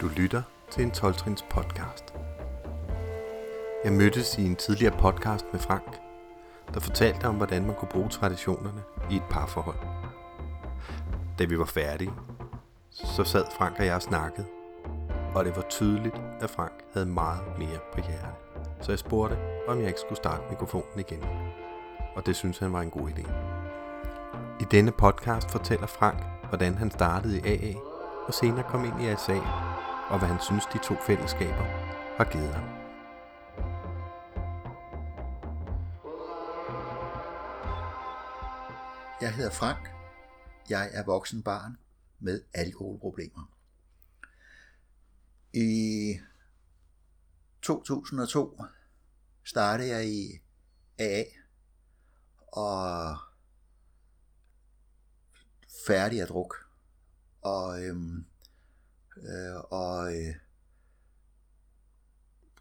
Du lytter til en 12 podcast. Jeg mødtes i en tidligere podcast med Frank, der fortalte om, hvordan man kunne bruge traditionerne i et parforhold. Da vi var færdige, så sad Frank og jeg og snakkede, og det var tydeligt, at Frank havde meget mere på hjerte. Så jeg spurgte, om jeg ikke skulle starte mikrofonen igen. Og det synes han var en god idé. I denne podcast fortæller Frank, hvordan han startede i AA og senere kom ind i ASA, og hvad han synes de to fællesskaber har givet ham. Jeg hedder Frank. Jeg er voksen barn med alkoholproblemer. I 2002 startede jeg i AA og færdig at drukke. Og, øhm, øh, og øh,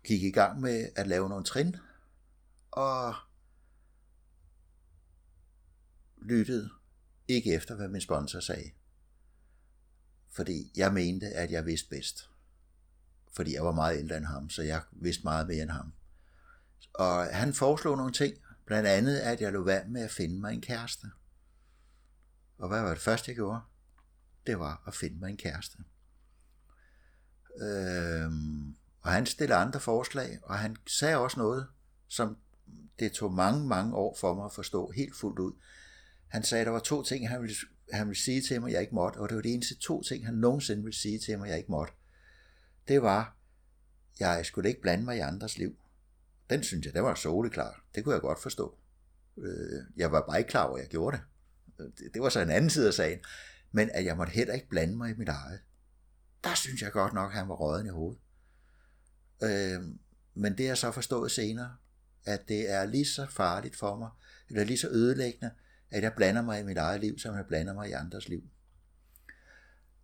gik i gang med at lave nogle trin, og lyttede ikke efter, hvad min sponsor sagde. Fordi jeg mente, at jeg vidste bedst. Fordi jeg var meget ældre end ham, så jeg vidste meget mere end ham. Og han foreslog nogle ting, blandt andet, at jeg lå vand med at finde mig en kæreste. Og hvad var det første, jeg gjorde? Det var at finde mig en kæreste. Øh, og han stillede andre forslag, og han sagde også noget, som det tog mange, mange år for mig at forstå helt fuldt ud. Han sagde, at der var to ting, han ville, han ville sige til mig, jeg ikke måtte, og det var det eneste to ting, han nogensinde ville sige til mig, jeg ikke måtte. Det var, jeg skulle ikke blande mig i andres liv. Den synes jeg, det var soleklar. Det kunne jeg godt forstå. Øh, jeg var bare ikke klar over, at jeg gjorde det. Det var så en anden side af sagen. Men at jeg måtte heller ikke blande mig i mit eget. Der synes jeg godt nok, at han var råden i hovedet. Øh, men det er så forstået senere, at det er lige så farligt for mig, eller lige så ødelæggende, at jeg blander mig i mit eget liv, som jeg blander mig i andres liv.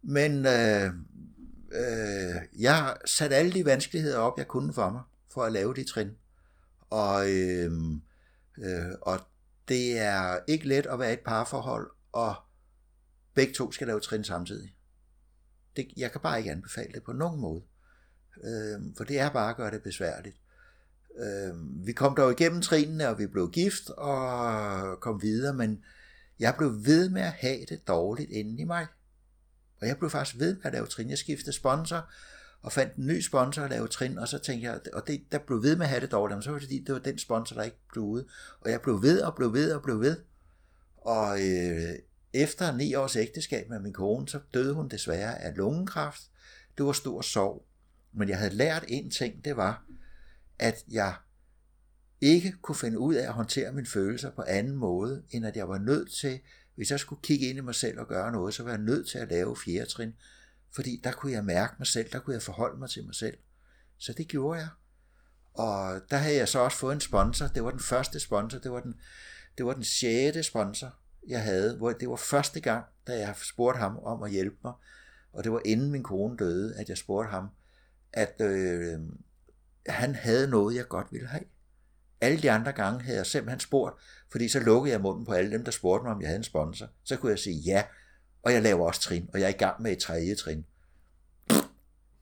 Men øh, øh, jeg satte sat alle de vanskeligheder op, jeg kunne for mig, for at lave de trin. Og, øh, øh, og det er ikke let at være i et parforhold, og begge to skal lave trin samtidig. Det, jeg kan bare ikke anbefale det på nogen måde. Øh, for det er bare at gøre det besværligt. Øh, vi kom dog igennem trinene, og vi blev gift og kom videre, men jeg blev ved med at have det dårligt inden i mig. Og jeg blev faktisk ved med at lave trin. Jeg skiftede sponsor, og fandt en ny sponsor at lave trin, og så tænkte jeg, og det, der blev ved med at have det dårligt, men så var det fordi, det var den sponsor, der ikke blev ude. Og jeg blev ved og blev ved og blev ved. Og øh, efter ni års ægteskab med min kone, så døde hun desværre af lungekræft. Det var stor sorg. Men jeg havde lært en ting, det var, at jeg ikke kunne finde ud af at håndtere mine følelser på anden måde, end at jeg var nødt til, hvis jeg skulle kigge ind i mig selv og gøre noget, så var jeg nødt til at lave fjerde trin, fordi der kunne jeg mærke mig selv, der kunne jeg forholde mig til mig selv. Så det gjorde jeg. Og der havde jeg så også fået en sponsor. Det var den første sponsor. Det var den, det var den sjette sponsor, jeg havde. Hvor det var første gang, da jeg spurgte ham om at hjælpe mig. Og det var inden min kone døde, at jeg spurgte ham, at øh, han havde noget, jeg godt ville have. Alle de andre gange havde jeg simpelthen spurgt, fordi så lukkede jeg munden på alle dem, der spurgte mig, om jeg havde en sponsor. Så kunne jeg sige ja, og jeg laver også trin, og jeg er i gang med et tredje trin.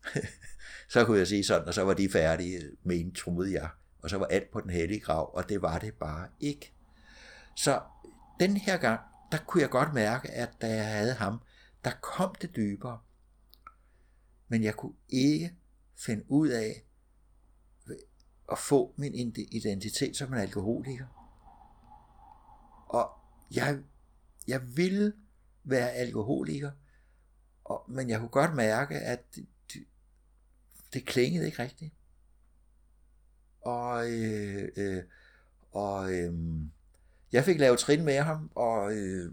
så kunne jeg sige sådan, og så var de færdige, men troede jeg. Og så var alt på den hellige grav, og det var det bare ikke. Så den her gang, der kunne jeg godt mærke, at da jeg havde ham, der kom det dybere. Men jeg kunne ikke finde ud af at få min identitet som en alkoholiker. Og jeg, jeg ville være alkoholiker, og, men jeg kunne godt mærke, at det, det, det klingede ikke rigtigt. Og, øh, øh, og øh, jeg fik lavet trin med ham, og, øh,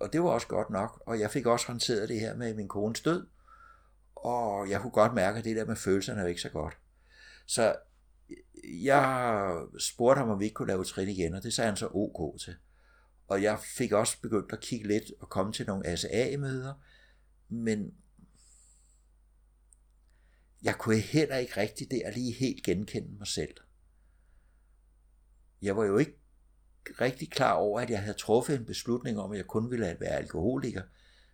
og det var også godt nok. Og jeg fik også håndteret det her med min kones død, og jeg kunne godt mærke, at det der med følelserne var ikke så godt. Så jeg spurgte ham, om vi ikke kunne lave trin igen, og det sagde han så ok til. Og jeg fik også begyndt at kigge lidt og komme til nogle ASA-møder, men jeg kunne heller ikke rigtig der lige helt genkende mig selv. Jeg var jo ikke rigtig klar over, at jeg havde truffet en beslutning om, at jeg kun ville være alkoholiker.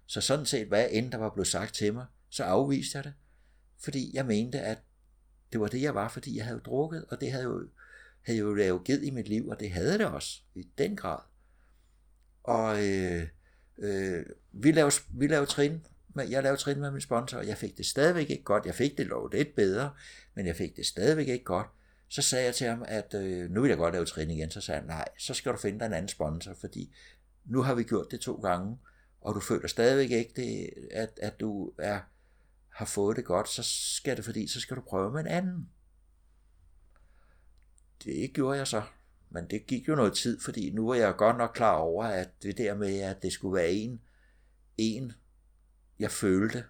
Så sådan set, hvad end der var blevet sagt til mig, så afviste jeg det. fordi jeg mente, at det var det, jeg var, fordi jeg havde drukket, og det havde jo, havde jo lavet ged i mit liv, og det havde det også, i den grad. Og øh, øh, vi, lavede, vi lavede trin, jeg lavede trin med min sponsor, og jeg fik det stadigvæk ikke godt. Jeg fik det lov lidt bedre, men jeg fik det stadigvæk ikke godt. Så sagde jeg til ham, at øh, nu vil jeg godt lave træning igen. Så sagde han, nej, så skal du finde dig en anden sponsor, fordi nu har vi gjort det to gange, og du føler stadigvæk ikke, det, at, at du er, har fået det godt, så skal det fordi, så skal du prøve med en anden. Det gjorde jeg så. Men det gik jo noget tid, fordi nu er jeg godt nok klar over, at det der med, at det skulle være en, en jeg følte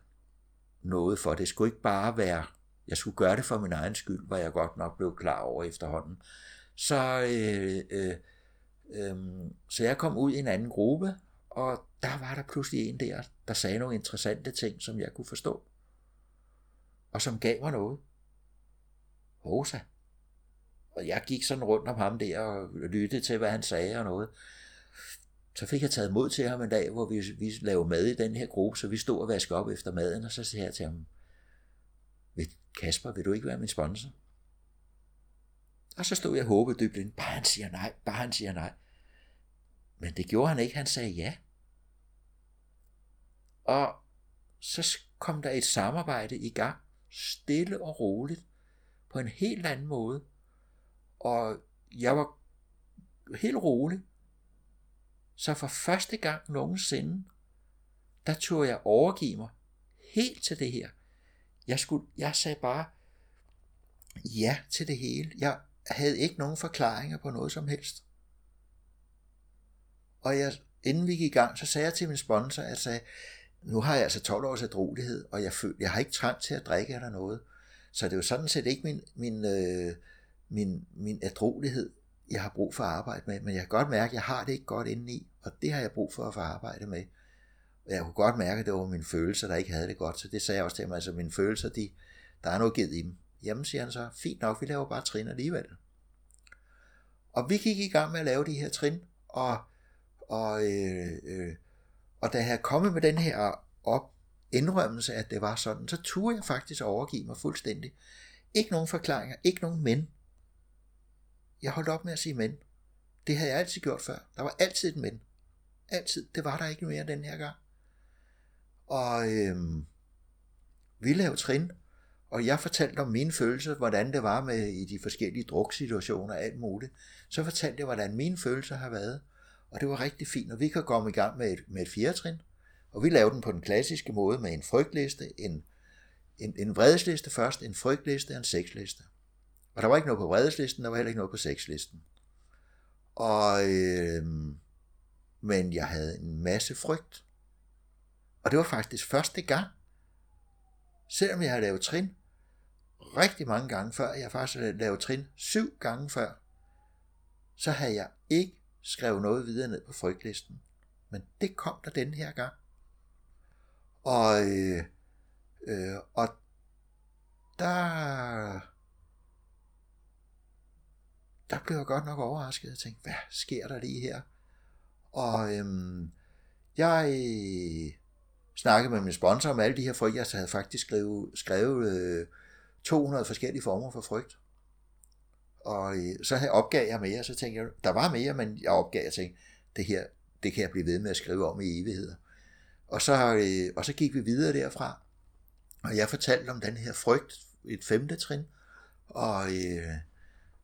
noget for. Det skulle ikke bare være, jeg skulle gøre det for min egen skyld, var jeg godt nok blev klar over efterhånden. Så, øh, øh, øh, så jeg kom ud i en anden gruppe, og der var der pludselig en der, der sagde nogle interessante ting, som jeg kunne forstå. Og som gav mig noget. Rosa. Og jeg gik sådan rundt om ham der og lyttede til, hvad han sagde og noget. Så fik jeg taget mod til ham en dag, hvor vi, vi lavede mad i den her gruppe, så vi stod og vaskede op efter maden, og så sagde jeg til ham, Kasper, vil du ikke være min sponsor? Og så stod jeg håbet dybt ind, bare han siger nej, bare han siger nej. Men det gjorde han ikke, han sagde ja. Og så kom der et samarbejde i gang, stille og roligt, på en helt anden måde. Og jeg var helt rolig. Så for første gang nogensinde, der tog jeg overgive mig helt til det her. Jeg, skulle, jeg sagde bare ja til det hele. Jeg havde ikke nogen forklaringer på noget som helst. Og jeg, inden vi gik i gang, så sagde jeg til min sponsor, at jeg sagde, nu har jeg altså 12 års adrolighed, og jeg, føl, jeg har ikke trang til at drikke eller noget. Så det er jo sådan set ikke min, min, øh, min, min adrolighed, jeg har brug for at arbejde med, men jeg kan godt mærke, at jeg har det ikke godt indeni, og det har jeg brug for at få arbejde med. Og jeg kunne godt mærke, at det var mine følelser, der ikke havde det godt, så det sagde jeg også til ham, altså mine følelser, de, der er noget givet i dem. Jamen, siger han så, fint nok, vi laver bare trin alligevel. Og vi gik i gang med at lave de her trin, og, og, øh, øh, og da jeg kommet med den her op, indrømmelse, at det var sådan, så turde jeg faktisk overgive mig fuldstændig. Ikke nogen forklaringer, ikke nogen men. Jeg holdt op med at sige men. Det havde jeg altid gjort før. Der var altid et men. Altid. Det var der ikke mere den her gang. Og øh, vi lavede trin, og jeg fortalte om mine følelser, hvordan det var med i de forskellige druksituationer og alt muligt. Så fortalte jeg, hvordan mine følelser har været. Og det var rigtig fint, og vi kan komme i gang med et, med et fjerde trin. Og vi lavede den på den klassiske måde med en frygtliste, en, en, en vredesliste først, en frygtliste og en sexliste. Og der var ikke noget på vredeslisten, der var heller ikke noget på sexlisten. Og, øh, men jeg havde en masse frygt. Og det var faktisk første gang, selvom jeg har lavet trin rigtig mange gange før, jeg faktisk havde lavet trin syv gange før, så havde jeg ikke skrevet noget videre ned på frygtlisten. Men det kom der den her gang. Og, øh, øh, og der, der blev jeg godt nok overrasket. Jeg tænkte, hvad sker der lige her? Og øhm, jeg snakkede med min sponsor om alle de her frygt. Jeg havde faktisk skrevet, skrevet øh, 200 forskellige former for frygt. Og øh, så havde opgav jeg mere, så tænkte jeg, der var mere, men jeg opgav, jeg tænkte, det her, det kan jeg blive ved med at skrive om i evigheder. Og så, øh, og så gik vi videre derfra, og jeg fortalte om den her frygt, et femte trin, og, øh,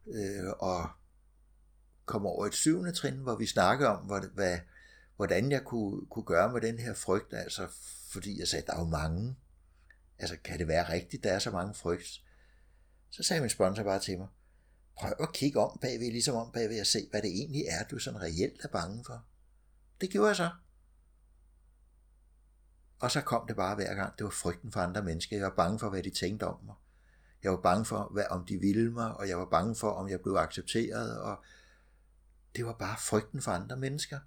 øh, og kom over et syvende trin, hvor vi snakkede om, hvad, hvad, hvordan jeg kunne, kunne gøre med den her frygt, altså fordi jeg sagde, der er jo mange. Altså, kan det være rigtigt, der er så mange frygt? Så sagde min sponsor bare til mig, prøv at kigge om bagved, ligesom om bagved at se, hvad det egentlig er, du sådan reelt er bange for. Det gjorde jeg så. Og så kom det bare hver gang. Det var frygten for andre mennesker. Jeg var bange for, hvad de tænkte om mig. Jeg var bange for, hvad, om de ville mig, og jeg var bange for, om jeg blev accepteret. Og det var bare frygten for andre mennesker,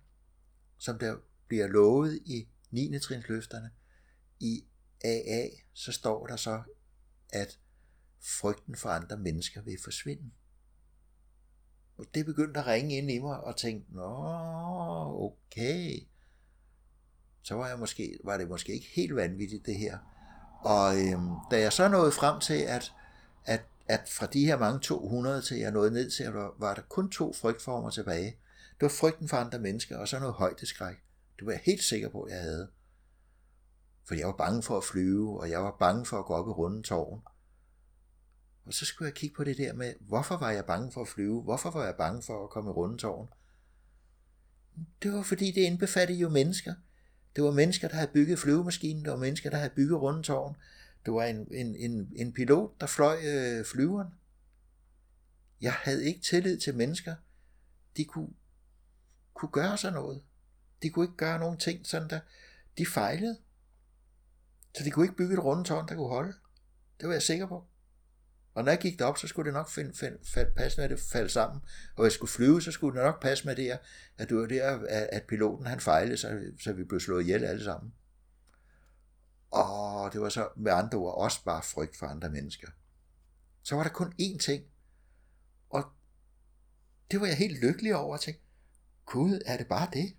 som der bliver lovet i 9. trins løfterne, I AA, så står der så, at frygten for andre mennesker vil forsvinde. Og det begyndte at ringe ind i mig og tænkte, nå, okay så var, jeg måske, var det måske ikke helt vanvittigt det her. Og øhm, da jeg så nåede frem til, at, at, at fra de her mange 200 til jeg nåede ned til, at der var der kun to frygtformer tilbage. Det var frygten for andre mennesker, og så noget højdeskræk. Det var jeg helt sikker på, at jeg havde. For jeg var bange for at flyve, og jeg var bange for at gå op i runden tårn. Og så skulle jeg kigge på det der med, hvorfor var jeg bange for at flyve? Hvorfor var jeg bange for at komme i runden tårn? Det var fordi, det indbefattede jo mennesker. Det var mennesker, der havde bygget flyvemaskinen, det var mennesker, der havde bygget rundetårn. Det var en, en, en, en pilot, der fløj øh, flyveren. Jeg havde ikke tillid til mennesker. De kunne, kunne gøre sig noget. De kunne ikke gøre nogen ting, sådan der. De fejlede. Så de kunne ikke bygge et rundetårn, der kunne holde. Det var jeg sikker på. Og når jeg gik derop, så skulle det nok find, find, find, passe med, at det faldt sammen. Og hvis jeg skulle flyve, så skulle det nok passe med det, at det var der, at piloten han fejlede, så, så vi blev slået ihjel alle sammen. Og det var så med andre ord også bare frygt for andre mennesker. Så var der kun én ting, og det var jeg helt lykkelig over at tænke, Gud, er det bare det?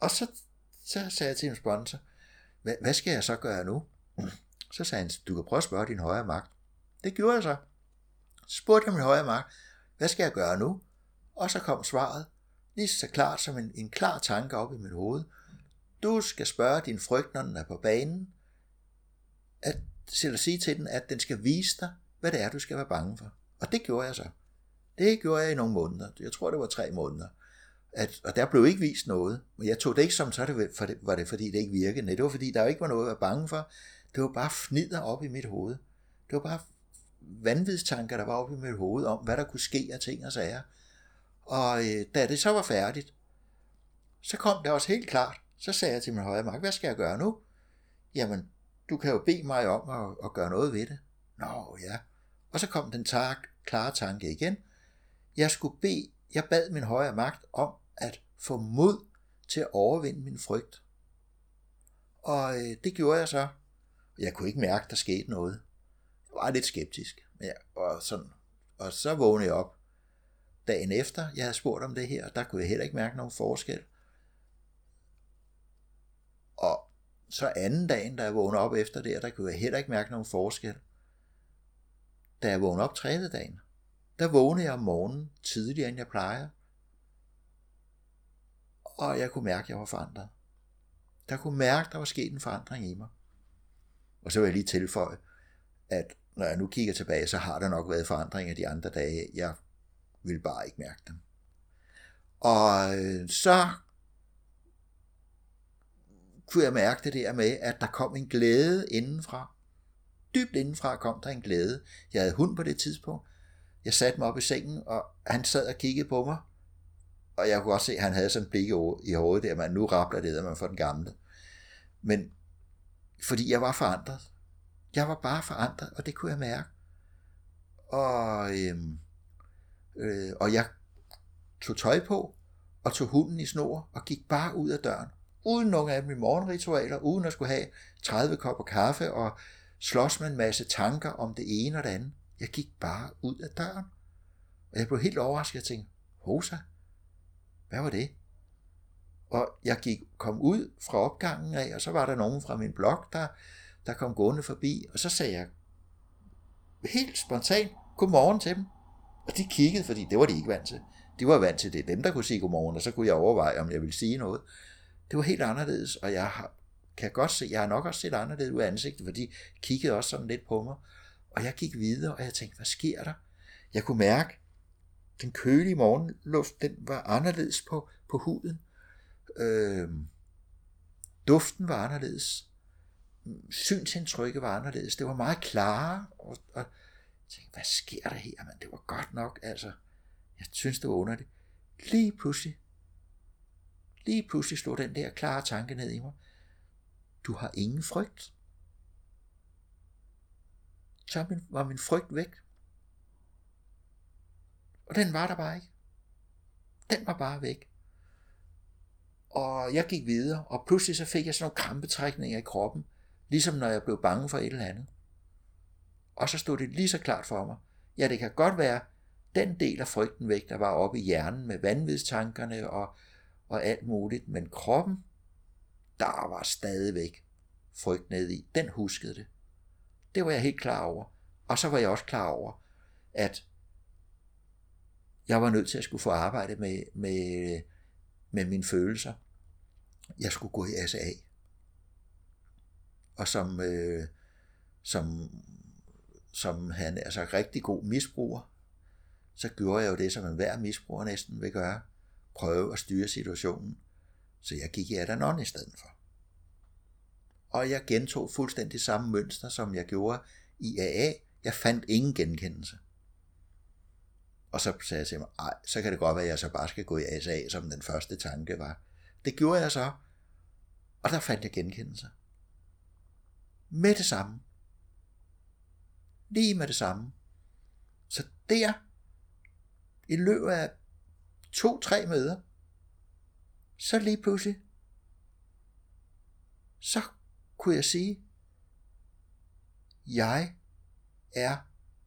Og så, så sagde jeg til en sponsor, hvad, hvad skal jeg så gøre nu? Så sagde han, du kan prøve at spørge din højre magt. Det gjorde jeg så. Så spurgte jeg min højre magt, hvad skal jeg gøre nu? Og så kom svaret, lige så klart som en, en klar tanke op i mit hoved. Du skal spørge din frygt, når den er på banen, at, at sige til den, at den skal vise dig, hvad det er, du skal være bange for. Og det gjorde jeg så. Det gjorde jeg i nogle måneder. Jeg tror, det var tre måneder. At, og der blev ikke vist noget. Men jeg tog det ikke som, så det, for det, var det fordi, det ikke virkede. Nej, det var fordi, der ikke var noget at være bange for. Det var bare fnider op i mit hoved. Det var bare vanvidstanker, der var op i mit hoved om, hvad der kunne ske af ting og sager. Og øh, da det så var færdigt, så kom det også helt klart. Så sagde jeg til min højre magt, hvad skal jeg gøre nu? Jamen, du kan jo bede mig om at, at gøre noget ved det. Nå ja. Og så kom den tak, klare tanke igen. Jeg skulle bede, jeg bad min højere magt om at få mod til at overvinde min frygt. Og øh, det gjorde jeg så. Jeg kunne ikke mærke, der skete noget. Jeg var lidt skeptisk. Ja, og, sådan, og så vågnede jeg op dagen efter, jeg havde spurgt om det her, og der kunne jeg heller ikke mærke nogen forskel. Og så anden dagen, da jeg vågnede op efter det, der kunne jeg heller ikke mærke nogen forskel. Da jeg vågnede op tredje dagen, der vågnede jeg om morgenen tidligere, end jeg plejer. Og jeg kunne mærke, at jeg var forandret. Der kunne mærke, at der var sket en forandring i mig. Og så vil jeg lige tilføje, at når jeg nu kigger tilbage, så har der nok været forandringer de andre dage. Jeg vil bare ikke mærke dem. Og øh, så kunne jeg mærke det der med, at der kom en glæde indenfra. Dybt indenfra kom der en glæde. Jeg havde hund på det tidspunkt. Jeg satte mig op i sengen, og han sad og kiggede på mig. Og jeg kunne også se, at han havde sådan et blik i hovedet der, man nu rabler det, at man får den gamle. Men fordi jeg var forandret. Jeg var bare forandret, og det kunne jeg mærke. Og, øhm, øh, og jeg tog tøj på, og tog hunden i snor, og gik bare ud af døren. Uden nogen af mine morgenritualer, uden at skulle have 30 kopper kaffe, og slås med en masse tanker om det ene og det andet. Jeg gik bare ud af døren. Og jeg blev helt overrasket og tænkte, Hosa, hvad var det? Og jeg gik, kom ud fra opgangen af, og så var der nogen fra min blog, der, der kom gående forbi, og så sagde jeg helt spontant, godmorgen til dem. Og de kiggede, fordi det var de ikke vant til. De var vant til det. Dem, der kunne sige godmorgen, og så kunne jeg overveje, om jeg ville sige noget. Det var helt anderledes, og jeg har, kan godt se, jeg har nok også set anderledes ud af ansigtet, for de kiggede også sådan lidt på mig. Og jeg gik videre, og jeg tænkte, hvad sker der? Jeg kunne mærke, den kølige morgenluft, den var anderledes på, på huden. Øh, duften var anderledes. Synsindtrykket var anderledes. Det var meget klarere. Og, og jeg tænkte, hvad sker der her? Men det var godt nok, altså. Jeg synes, det var underligt. Lige pludselig, lige pludselig stod den der klare tanke ned i mig. Du har ingen frygt. Så var min frygt væk. Og den var der bare ikke. Den var bare væk. Og jeg gik videre, og pludselig så fik jeg sådan nogle krampetrækninger i kroppen, ligesom når jeg blev bange for et eller andet. Og så stod det lige så klart for mig. Ja, det kan godt være den del af frygten væk, der var oppe i hjernen med vanvidstankerne og, og alt muligt, men kroppen, der var stadig væk. frygt ned i. Den huskede det. Det var jeg helt klar over. Og så var jeg også klar over, at jeg var nødt til at skulle få arbejde med, med, med mine følelser. Jeg skulle gå i SA. Og som, øh, som, som han er så rigtig god misbruger, så gjorde jeg jo det, som en hver misbruger næsten vil gøre. Prøve at styre situationen. Så jeg gik i Adanon i stedet for. Og jeg gentog fuldstændig samme mønster, som jeg gjorde i AA. Jeg fandt ingen genkendelse. Og så sagde jeg til mig, ej, så kan det godt være, at jeg så bare skal gå i ASA, som den første tanke var. Det gjorde jeg så, og der fandt jeg genkendelse. Med det samme. Lige med det samme. Så der, i løbet af to-tre møder, så lige pludselig, så kunne jeg sige, jeg er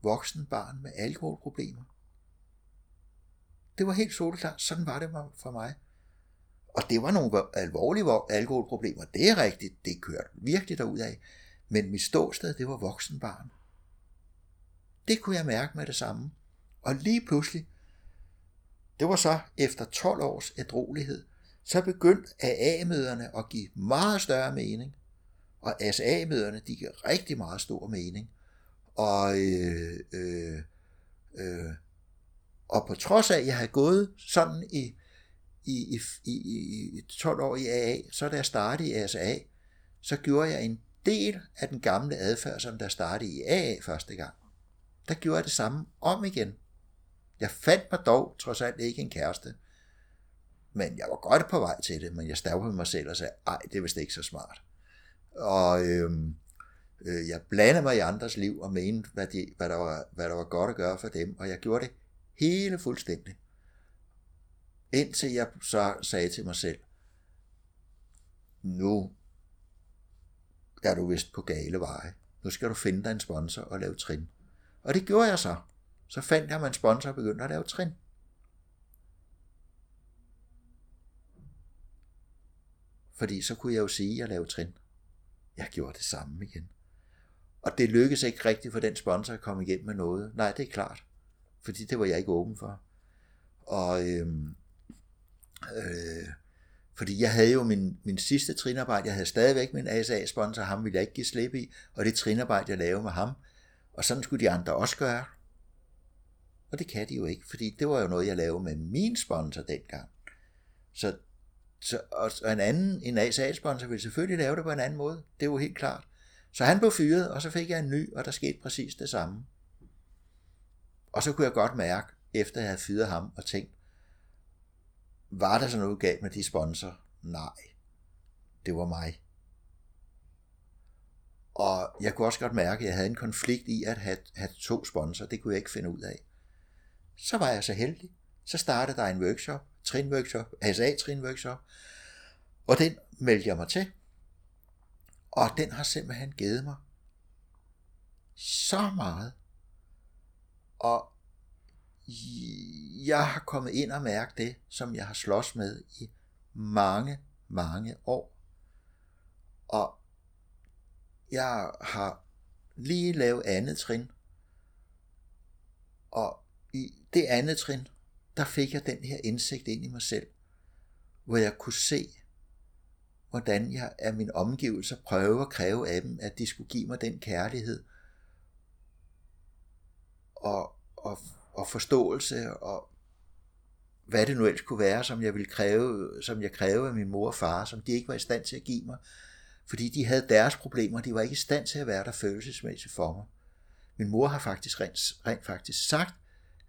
voksen barn med alkoholproblemer. Det var helt soleklart. Sådan var det for mig. Og det var nogle alvorlige alkoholproblemer. Det er rigtigt. Det kørte virkelig af. Men mit ståsted, det var voksenbarn. Det kunne jeg mærke med det samme. Og lige pludselig, det var så efter 12 års ædrolighed, så begyndte AA-møderne at give meget større mening. Og SA-møderne, de giver rigtig meget stor mening. Og øh, øh, øh, og på trods af, at jeg havde gået sådan i, i, i, i, i 12 år i AA, så da jeg startede i ASA, så gjorde jeg en del af den gamle adfærd, som der startede i AA første gang. Der gjorde jeg det samme om igen. Jeg fandt mig dog trods alt ikke en kæreste. Men jeg var godt på vej til det, men jeg stavede mig selv og sagde, ej, det er vist ikke så smart. Og øhm, øh, jeg blandede mig i andres liv og mente, hvad, de, hvad, der var, hvad der var godt at gøre for dem, og jeg gjorde det Hele fuldstændig. Indtil jeg så sagde til mig selv, nu er du vist på gale veje. Nu skal du finde dig en sponsor og lave trin. Og det gjorde jeg så. Så fandt jeg mig en sponsor og begyndte at lave trin. Fordi så kunne jeg jo sige, at jeg lavede trin. Jeg gjorde det samme igen. Og det lykkedes ikke rigtigt for den sponsor at komme igennem med noget. Nej, det er klart fordi det var jeg ikke åben for. Og øhm, øh, fordi jeg havde jo min, min sidste trinarbejde, jeg havde stadigvæk min ASA-sponsor, ham ville jeg ikke give slip i, og det trinarbejde, jeg lavede med ham, og sådan skulle de andre også gøre. Og det kan de jo ikke, fordi det var jo noget, jeg lavede med min sponsor dengang. Så, så og en anden, en ASA-sponsor ville selvfølgelig lave det på en anden måde, det var helt klart. Så han blev fyret, og så fik jeg en ny, og der skete præcis det samme. Og så kunne jeg godt mærke, efter jeg havde fyret ham og tænkt, var der så noget galt med de sponsor? Nej, det var mig. Og jeg kunne også godt mærke, at jeg havde en konflikt i at have, have to sponsorer. Det kunne jeg ikke finde ud af. Så var jeg så heldig. Så startede der en workshop, trin workshop, ASA trin workshop, og den meldte jeg mig til. Og den har simpelthen givet mig så meget og jeg har kommet ind og mærket det, som jeg har slås med i mange, mange år. Og jeg har lige lavet andet trin. Og i det andet trin, der fik jeg den her indsigt ind i mig selv, hvor jeg kunne se, hvordan jeg af min omgivelser prøver at kræve af dem, at de skulle give mig den kærlighed, og, og, og forståelse og hvad det nu ellers kunne være, som jeg ville kræve, som jeg krævede af min mor og far, som de ikke var i stand til at give mig, fordi de havde deres problemer, de var ikke i stand til at være der følelsesmæssigt for mig. Min mor har faktisk rent, rent faktisk sagt,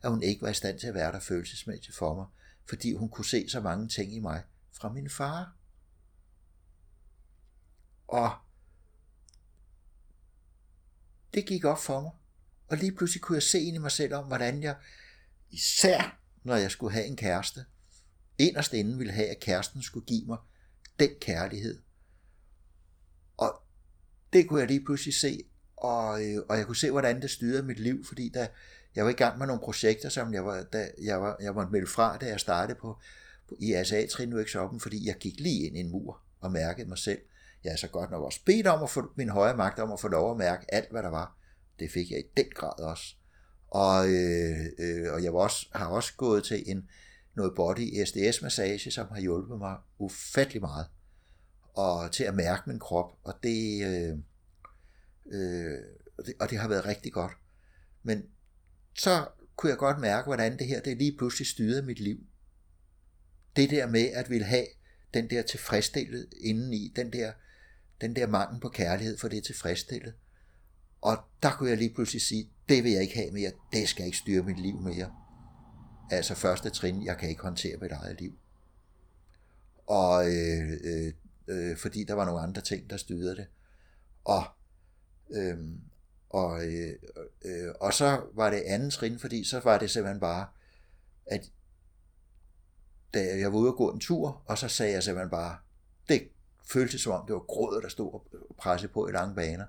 at hun ikke var i stand til at være der følelsesmæssigt for mig, fordi hun kunne se så mange ting i mig fra min far. Og det gik op for mig, og lige pludselig kunne jeg se ind i mig selv om, hvordan jeg, især når jeg skulle have en kæreste, inderst inden ville have, at kæresten skulle give mig den kærlighed. Og det kunne jeg lige pludselig se, og, øh, og jeg kunne se, hvordan det styrede mit liv, fordi da jeg var i gang med nogle projekter, som jeg var, da jeg var, jeg var meldt fra, da jeg startede på, på i ASA trin workshoppen, fordi jeg gik lige ind i en mur og mærkede mig selv. Jeg er så godt nok også bedt om at få min højre magt om at få lov at mærke alt, hvad der var. Det fik jeg i den grad også. Og, øh, øh, og jeg var også, har også gået til en noget body SDS-massage, som har hjulpet mig ufattelig meget. Og til at mærke min krop. Og det, øh, øh, og det, og det har været rigtig godt. Men så kunne jeg godt mærke, hvordan det her det lige pludselig styrede mit liv. Det der med at ville have den der tilfredsstillet indeni, den der, den der mangel på kærlighed for det tilfredsstillet. Og der kunne jeg lige pludselig sige, det vil jeg ikke have mere, det skal ikke styre mit liv mere. Altså første trin, jeg kan ikke håndtere mit eget liv. Og øh, øh, øh, fordi der var nogle andre ting, der styrede det. Og, øh, og, øh, øh, og så var det andet trin, fordi så var det simpelthen bare, at da jeg var ude og gå en tur, og så sagde jeg simpelthen bare, det føltes som om, det var grådet, der stod og pressede på i lange baner.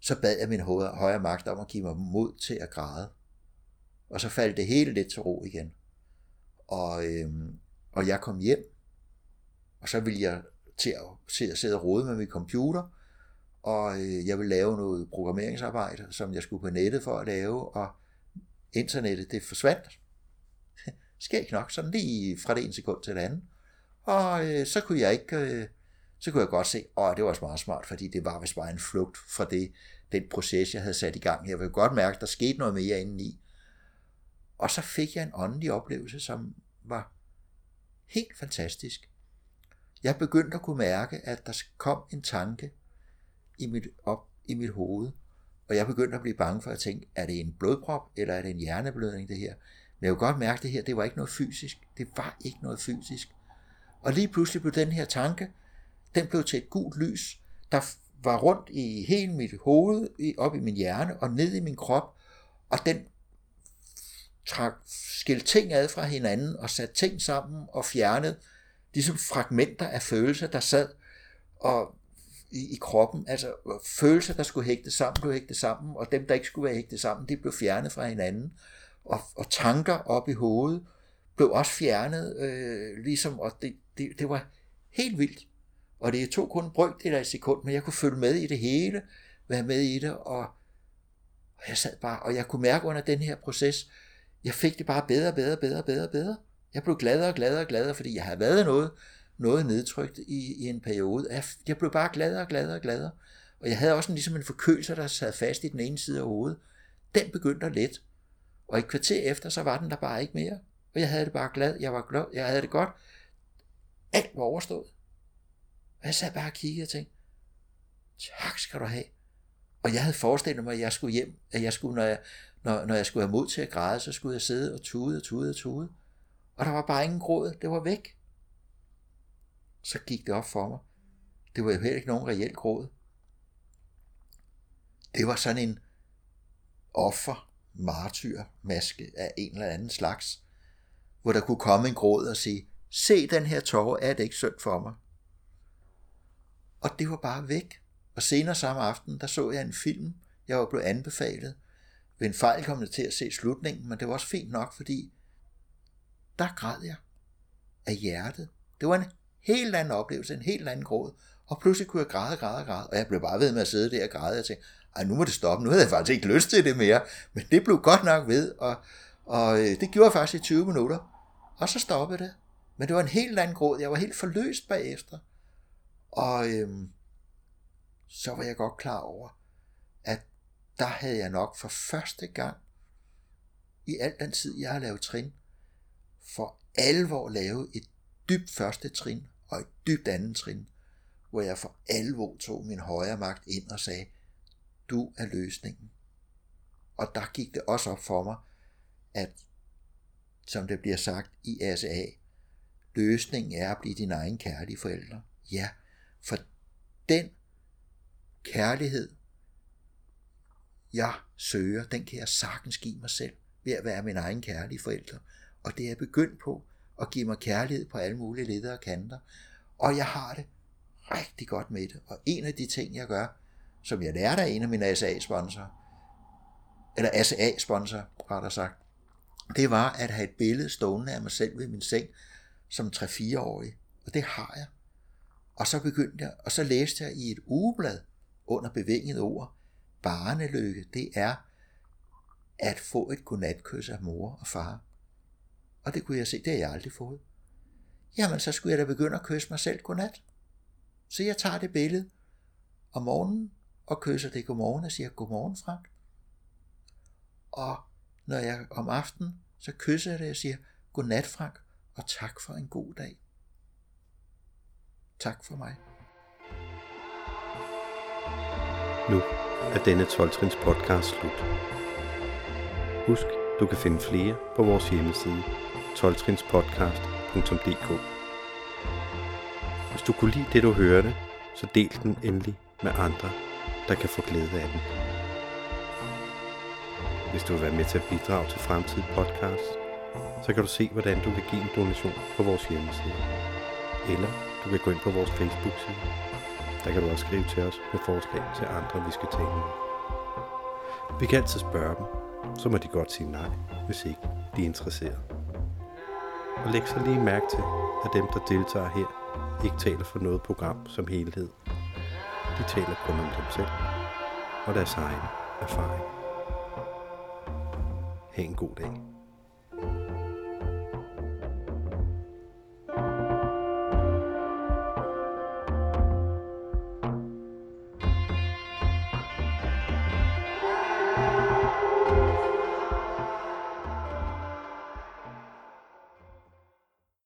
Så bad jeg min højre magt om at give mig mod til at græde. Og så faldt det hele lidt til ro igen. Og, øhm, og jeg kom hjem, og så ville jeg til at, til at sidde og rode med min computer, og øh, jeg ville lave noget programmeringsarbejde, som jeg skulle på nettet for at lave, og internettet det forsvandt. Skægt nok, sådan lige fra det ene sekund til det andet. Og øh, så kunne jeg ikke, øh, så kunne jeg godt se, at det var også meget smart, fordi det var vist bare en flugt fra det, den proces, jeg havde sat i gang. Jeg ville godt mærke, at der skete noget mere indeni. Og så fik jeg en åndelig oplevelse, som var helt fantastisk. Jeg begyndte at kunne mærke, at der kom en tanke i mit, op i mit hoved, og jeg begyndte at blive bange for at tænke, er det en blodprop, eller er det en hjerneblødning, det her? Men jeg kunne godt mærke, det her, det var ikke noget fysisk. Det var ikke noget fysisk. Og lige pludselig blev den her tanke, den blev til et gult lys, der var rundt i hele mit hoved, op i min hjerne og ned i min krop, og den trak skilte ting ad fra hinanden og satte ting sammen og fjernede ligesom fragmenter af følelser, der sad og i, i kroppen. Altså følelser, der skulle hægte sammen, blev hægte sammen, og dem, der ikke skulle være hægte sammen, de blev fjernet fra hinanden. Og, og tanker op i hovedet blev også fjernet, øh, ligesom, og det, det, det var helt vildt. Og det tog kun en brøkdel af et sekund, men jeg kunne følge med i det hele, være med i det, og, og jeg sad bare, og jeg kunne mærke under den her proces, jeg fik det bare bedre, bedre, bedre, bedre, bedre. Jeg blev gladere og gladere og gladere, fordi jeg havde været noget, noget nedtrykt i, i en periode. Jeg, jeg blev bare gladere og gladere og gladere. Og jeg havde også en, ligesom en forkølelse, der sad fast i den ene side af hovedet. Den begyndte at let. Og et kvarter efter, så var den der bare ikke mere. Og jeg havde det bare glad. Jeg var glad. Jeg havde det godt. Alt var overstået. Og jeg sad bare og kiggede og tænkte, tak skal du have. Og jeg havde forestillet mig, at jeg skulle hjem, at jeg skulle, når jeg, når, når jeg skulle have mod til at græde, så skulle jeg sidde og tude og tude og tude. Og der var bare ingen gråd, det var væk. Så gik det op for mig. Det var jo heller ikke nogen reel gråd. Det var sådan en offer, martyr, maske af en eller anden slags, hvor der kunne komme en gråd og sige, se den her tårer, er det ikke synd for mig? Og det var bare væk. Og senere samme aften, der så jeg en film, jeg var blevet anbefalet. Ved en fejl kom jeg til at se slutningen, men det var også fint nok, fordi der græd jeg af hjertet. Det var en helt anden oplevelse, en helt anden gråd. Og pludselig kunne jeg græde, græde, græde. Og jeg blev bare ved med at sidde der og græde. Jeg tænkte, ej, nu må det stoppe. Nu havde jeg faktisk ikke lyst til det mere. Men det blev godt nok ved. Og, og øh, det gjorde jeg faktisk i 20 minutter. Og så stoppede det. Men det var en helt anden gråd. Jeg var helt forløst bagefter. Og øhm, så var jeg godt klar over, at der havde jeg nok for første gang i al den tid, jeg har lavet trin, for alvor lavet et dybt første trin og et dybt andet trin, hvor jeg for alvor tog min højre magt ind og sagde, du er løsningen. Og der gik det også op for mig, at som det bliver sagt i ASA, løsningen er at blive din egen kærlige forældre. Ja, for den kærlighed, jeg søger, den kan jeg sagtens give mig selv ved at være min egen kærlige forældre. Og det er begyndt på og give mig kærlighed på alle mulige leder og kanter. Og jeg har det rigtig godt med det. Og en af de ting, jeg gør, som jeg lærte af en af mine ASA-sponsorer, eller ASA-sponsor, rettere sagt, det var at have et billede stående af mig selv ved min seng som 3-4-årig. Og det har jeg. Og så begyndte jeg, og så læste jeg i et ugeblad under bevinget ord, barnelykke, det er at få et godnatkys af mor og far. Og det kunne jeg se, det har jeg aldrig fået. Jamen, så skulle jeg da begynde at kysse mig selv godnat. Så jeg tager det billede om morgenen og kysser det godmorgen og siger godmorgen, Frank. Og når jeg om aftenen, så kysser jeg det og siger godnat, Frank, og tak for en god dag. Tak for mig. Nu er denne 12-trins podcast slut. Husk, du kan finde flere på vores hjemmeside 12trinspodcast.dk Hvis du kunne lide det, du hørte, så del den endelig med andre, der kan få glæde af den. Hvis du vil være med til at bidrage til fremtidige podcasts, så kan du se, hvordan du kan give en donation på vores hjemmeside. Eller du kan gå ind på vores Facebook-side. Der kan du også skrive til os med forslag til andre, vi skal tale med. Vi kan altid spørge dem, så må de godt sige nej, hvis ikke de er interesseret. Og læg så lige mærke til, at dem, der deltager her, ikke taler for noget program som helhed. De taler kun om dem selv og deres egen erfaring. Ha' en god dag.